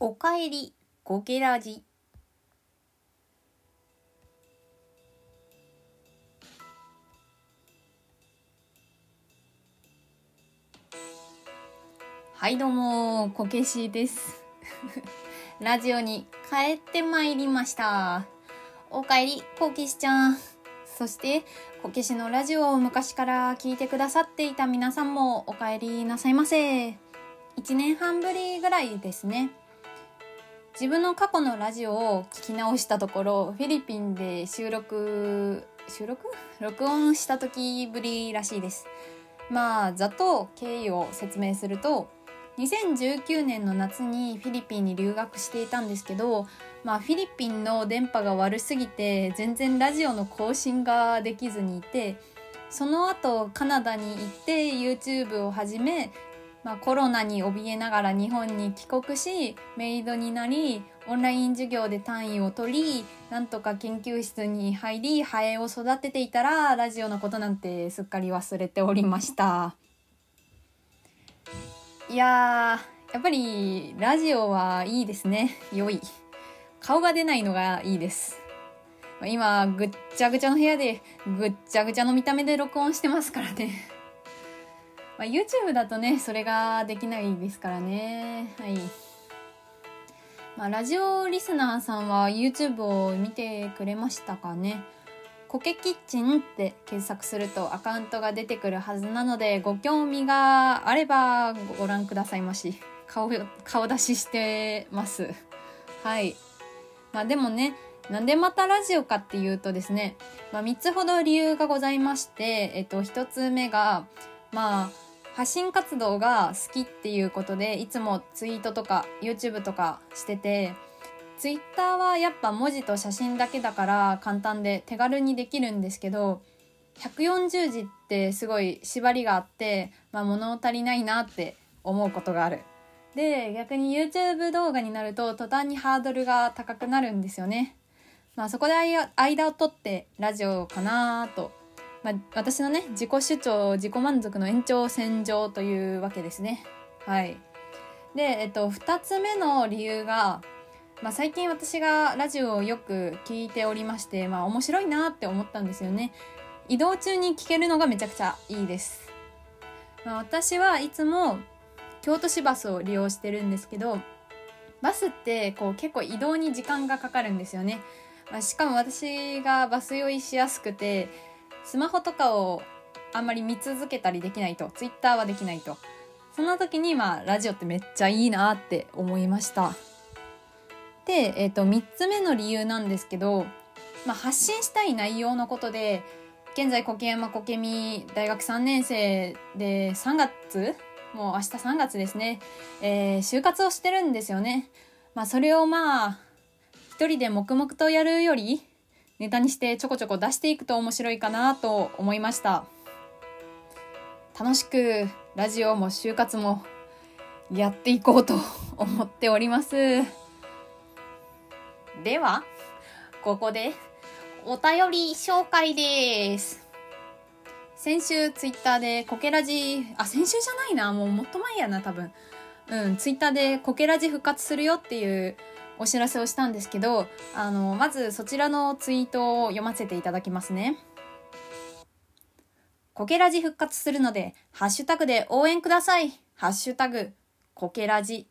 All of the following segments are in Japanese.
おかえりゴケラジはいどうもこけしです。ラジオに帰ってまいりました。おかえりこけしちゃん。そしてこけしのラジオを昔から聞いてくださっていた皆さんもおかえりなさいませ。1年半ぶりぐらいですね。自分の過去のラジオを聞き直したところフィリピンで収録収録？録音した時ぶりらしいです。まあざっと経緯を説明すると2019年の夏にフィリピンに留学していたんですけど、まあ、フィリピンの電波が悪すぎて全然ラジオの更新ができずにいてその後カナダに行って YouTube を始めまあ、コロナに怯えながら日本に帰国しメイドになりオンライン授業で単位を取りなんとか研究室に入りハエを育てていたらラジオのことなんてすっかり忘れておりました。いややっぱりラジオはいいですね。良い。顔が出ないのがいいです。今ぐっちゃぐちゃの部屋でぐっちゃぐちゃの見た目で録音してますからね。まあ、YouTube だとねそれができないですからね。はい。まあ、ラジオリスナーさんは YouTube を見てくれましたかね。コケキッチンって検索するとアカウントが出てくるはずなのでご興味があればご覧くださいまし顔顔出ししてます。はい。まあでもねなんでまたラジオかっていうとですね、まあ、3つほど理由がございまして、えっと、1つ目がまあ発信活動が好きっていうことでいつもツイートとか YouTube とかしてて Twitter はやっぱ文字と写真だけだから簡単で手軽にできるんですけど140字ってすごい縛りがあって、まあ、物足りないなって思うことがある。で逆に YouTube 動画になると途端にハードルが高くなるんですよね。まあそこで間を取ってラジオかなとまあ、私のね自己主張自己満足の延長線上というわけですね。はい。でえっと2つ目の理由が、まあ、最近私がラジオをよく聞いておりましてまあ面白いなって思ったんですよね。移動中に聞けるのがめちゃくちゃいいです、まあ、私はいつも京都市バスを利用してるんですけどバスってこう結構移動に時間がかかるんですよね、まあ、しかも私がバス酔いしやすくてスマホとかをあんまり見続けたりできないと、ツイッターはできないと。そんな時に、まあ、ラジオってめっちゃいいなって思いました。で、え、ー、と、3つ目の理由なんですけど、まあ、発信したい内容のことで、現在、苔山苔み大学3年生で3月もう明日3月ですね。えー、就活をしてるんですよね。まあ、それをまあ、一人で黙々とやるより、ネタにしてちょこちょこ出していくと面白いかなと思いました。楽しくラジオも就活もやっていこうと思っております。ではここでお便り紹介です。先週ツイッターでコケラジあ先週じゃないな。もうもっと前やな多分。うんツイッターでコケラジ復活するよっていうお知らせをしたんですけど、あの、まずそちらのツイートを読ませていただきますね。コケラジ復活するので、ハッシュタグで応援ください。ハッシュタグ、コケラジ。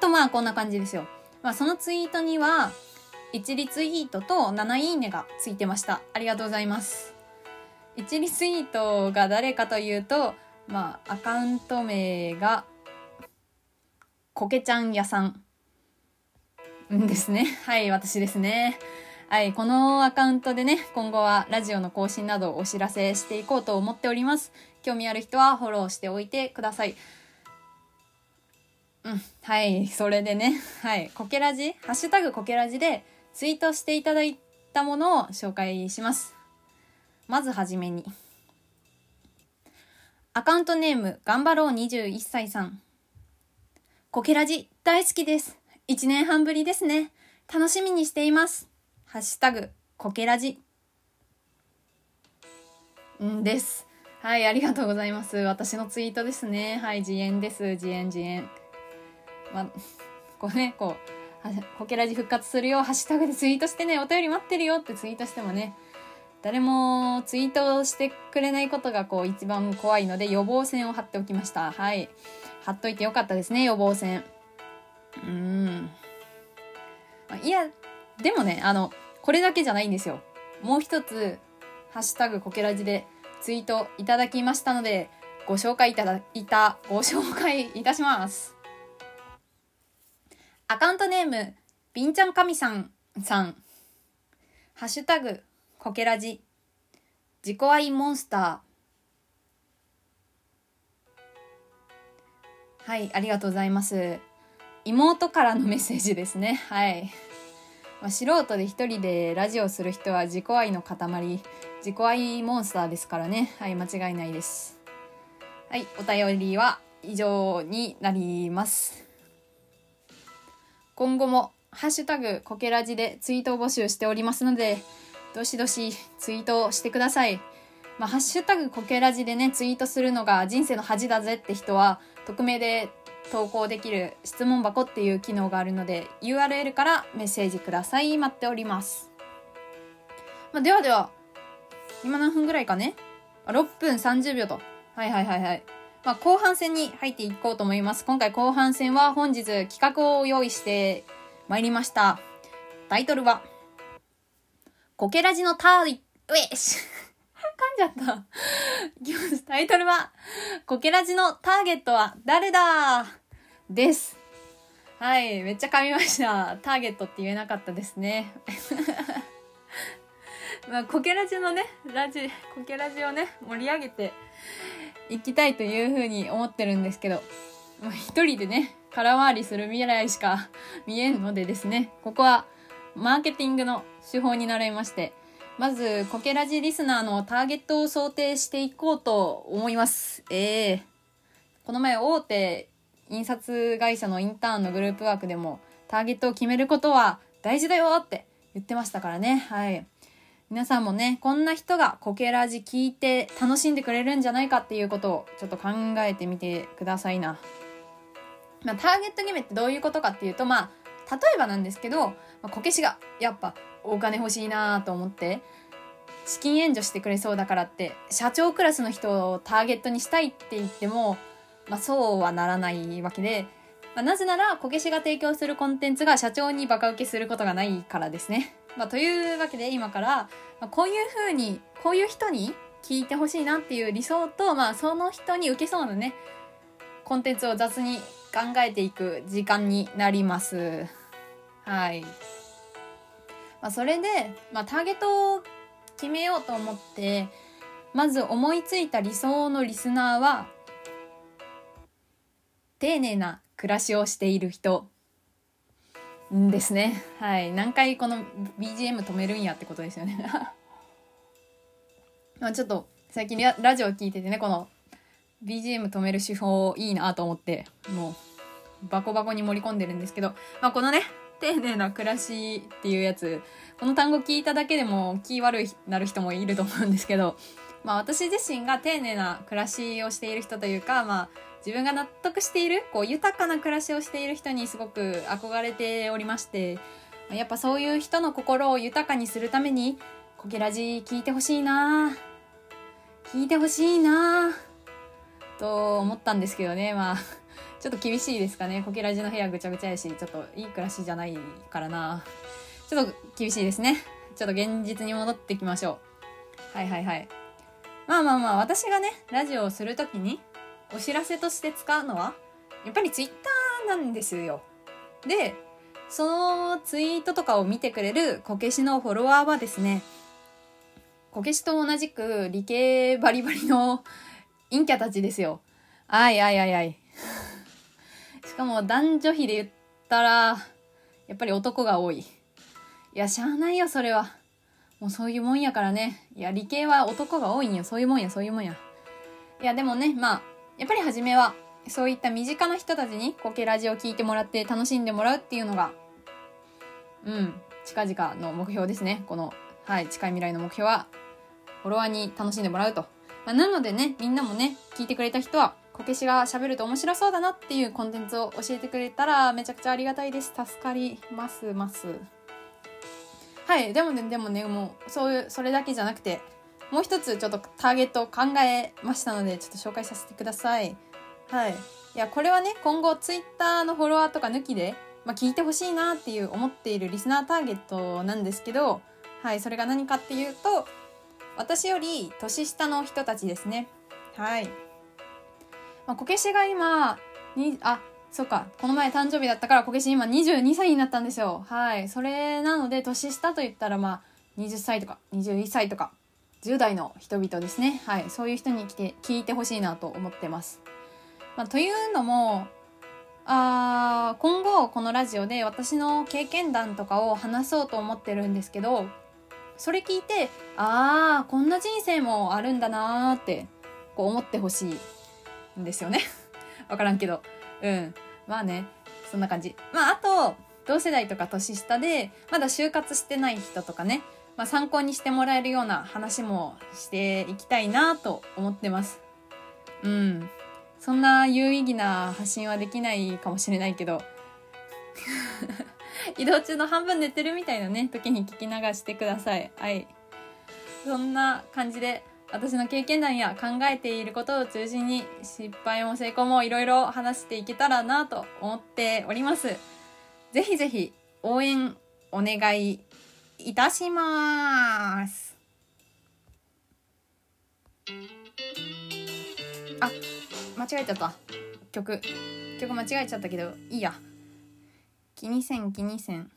と、まあ、こんな感じですよ。まあ、そのツイートには、1リツイートと7いいねがついてました。ありがとうございます。1リツイートが誰かというと、まあ、アカウント名が、コケちゃん屋さん。ですね。はい、私ですね。はい、このアカウントでね、今後はラジオの更新などをお知らせしていこうと思っております。興味ある人はフォローしておいてください。うん、はい、それでね、はい、コケラジ、ハッシュタグコケラジでツイートしていただいたものを紹介します。まずはじめに。アカウントネーム、頑張ろう21歳さん。コケラジ大好きです。1年半ぶりですね。楽しみにしています。ハッシュタグ、コケラジ。んです。はい、ありがとうございます。私のツイートですね。はい、自演です。自演自演。まあ、こうね、こう、コケラジ復活するよ、ハッシュタグでツイートしてね、お便り待ってるよってツイートしてもね、誰もツイートしてくれないことがこう一番怖いので予防線を貼っておきました。はい。貼っといてよかったですね、予防線。うん。いや、でもね、あの、これだけじゃないんですよ。もう一つ、ハッシュタグコケラジでツイートいただきましたので、ご紹介いただいた、ご紹介いたします。アカウントネーム、ビンちゃんかみさんさん。ハッシュタグ、コケラジ。自己愛モンスター。はい、ありがとうございます。妹からのメッセージですね。はい。まあ、素人で一人でラジオする人は自己愛の塊、自己愛モンスターですからね。はい、間違いないです。はい、お便りは以上になります。今後も、ハッシュタグコケラジでツイートを募集しておりますので、どしどしツイートしてください。まあ、ハッシュタグコケラジでね、ツイートするのが人生の恥だぜって人は、匿名で投稿できる質問箱っていう機能があるので URL からメッセージください。待っております、まあ、ではでは今何分ぐらいかね？6分30秒と。はいはいはいはい。まあ、後半戦に入っていこうと思います。今回後半戦は本日企画を用意してまいりました。タイトルはコケラジのターイウェシ噛んじゃった。いきます。タイトルは、コケラジのターゲットは誰だ？です。はい。めっちゃ噛みました。ターゲットって言えなかったですね。まあ、コケラジのね、ラジ、コケラジをね、盛り上げていきたいというふうに思ってるんですけど、まあ、一人でね、空回りする未来しか見えんのでですね、ここはマーケティングの手法に習いまして、まず、コケラジリスナーのターゲットを想定していこうと思います。ええー、この前、大手印刷会社のインターンのグループワークでも、ターゲットを決めることは大事だよって言ってましたからね。はい。皆さんもね、こんな人がコケラジ聞いて楽しんでくれるんじゃないかっていうことをちょっと考えてみてくださいな。まあ、ターゲット決めってどういうことかっていうと、まあ、例えばなんですけど、まあ、こけしがやっぱお金欲しいなと思って資金援助してくれそうだからって社長クラスの人をターゲットにしたいって言っても、まあ、そうはならないわけで、まあ、なぜならこけしが提供するコンテンツが社長にバカ受けすることがないからですね。まあ、というわけで今から、まあ、こういうふうにこういう人に聞いてほしいなっていう理想と、まあ、その人に受けそうなねコンテンツを雑に考えていく時間になります。はい。まあ、それで、まあ、ターゲットを決めようと思ってまず思いついた理想のリスナーは丁寧な暮らしをしている人ですね。はい。何回この BGM 止めるんやってことですよね。まあちょっと最近ラジオ聞いててねこの BGM 止める手法いいなと思ってもうバコバコに盛り込んでるんですけど、まあ、このね丁寧な暮らしっていうやつ、この単語聞いただけでも気悪いなる人もいると思うんですけど、まあ私自身が丁寧な暮らしをしている人というか、まあ自分が納得している、こう豊かな暮らしをしている人にすごく憧れておりまして、やっぱそういう人の心を豊かにするために、コケラジ聞いてほしいな聞いてほしいなと思ったんですけどね、まあちょっと厳しいですかね。コケラジの部屋ぐちゃぐちゃやし、ちょっといい暮らしじゃないからな。ちょっと厳しいですね。ちょっと現実に戻ってきましょう。はいはいはい。まあまあまあ、私がね、ラジオをするときに、お知らせとして使うのは、やっぱりツイッターなんですよ。で、そのツイートとかを見てくれるこけしのフォロワーはですね、こけしと同じく理系バリバリの陰キャたちですよ。あいあいあいあい。しかも男女比で言ったら、やっぱり男が多い。いや、しゃあないよ、それは。もうそういうもんやからね。いや、理系は男が多いんよ。そういうもんや、そういうもんや。いや、でもね、まあ、やっぱり初めは、そういった身近な人たちにコケラジを聞いてもらって楽しんでもらうっていうのが、うん、近々の目標ですね。この、はい、近い未来の目標は、フォロワーに楽しんでもらうと。まあ、なのでね、みんなもね、聞いてくれた人は、こけしが喋ると面白そうだなっていうコンテンツを教えてくれたらめちゃくちゃありがたいです。助かりますます。はい。でもねでもねもうそういうそれだけじゃなくてもう一つちょっとターゲットを考えましたのでちょっと紹介させてください。はい。いやこれはね今後ツイッターのフォロワーとか抜きで、まあ、聞いてほしいなっていう思っているリスナーターゲットなんですけどはいそれが何かっていうと私より年下の人たちですね。はいまあ、こけしが今、に、あ、そうか、この前誕生日だったからこけし今22歳になったんですよ。はい。それなので、年下と言ったらまあ、20歳とか21歳とか、10代の人々ですね。はい。そういう人に来て、聞いてほしいなと思ってます。まあ、というのも、あ今後このラジオで私の経験談とかを話そうと思ってるんですけど、それ聞いて、ああ、こんな人生もあるんだなーって、こう思ってほしいんですよね。わからんけど。うん。まあね、そんな感じ。まあ、あと、同世代とか年下で、まだ就活してない人とかね、まあ、参考にしてもらえるような話もしていきたいなと思ってます。うん。そんな有意義な発信はできないかもしれないけど、移動中の半分寝てるみたいなね、時に聞き流してください。はい。そんな感じで、私の経験談や考えていることを中心に失敗も成功もいろいろ話していけたらなと思っております。ぜひぜひ応援お願いいたします。あ、間違えちゃった。曲。曲間違えちゃったけど、いいや。気にせん気にせん。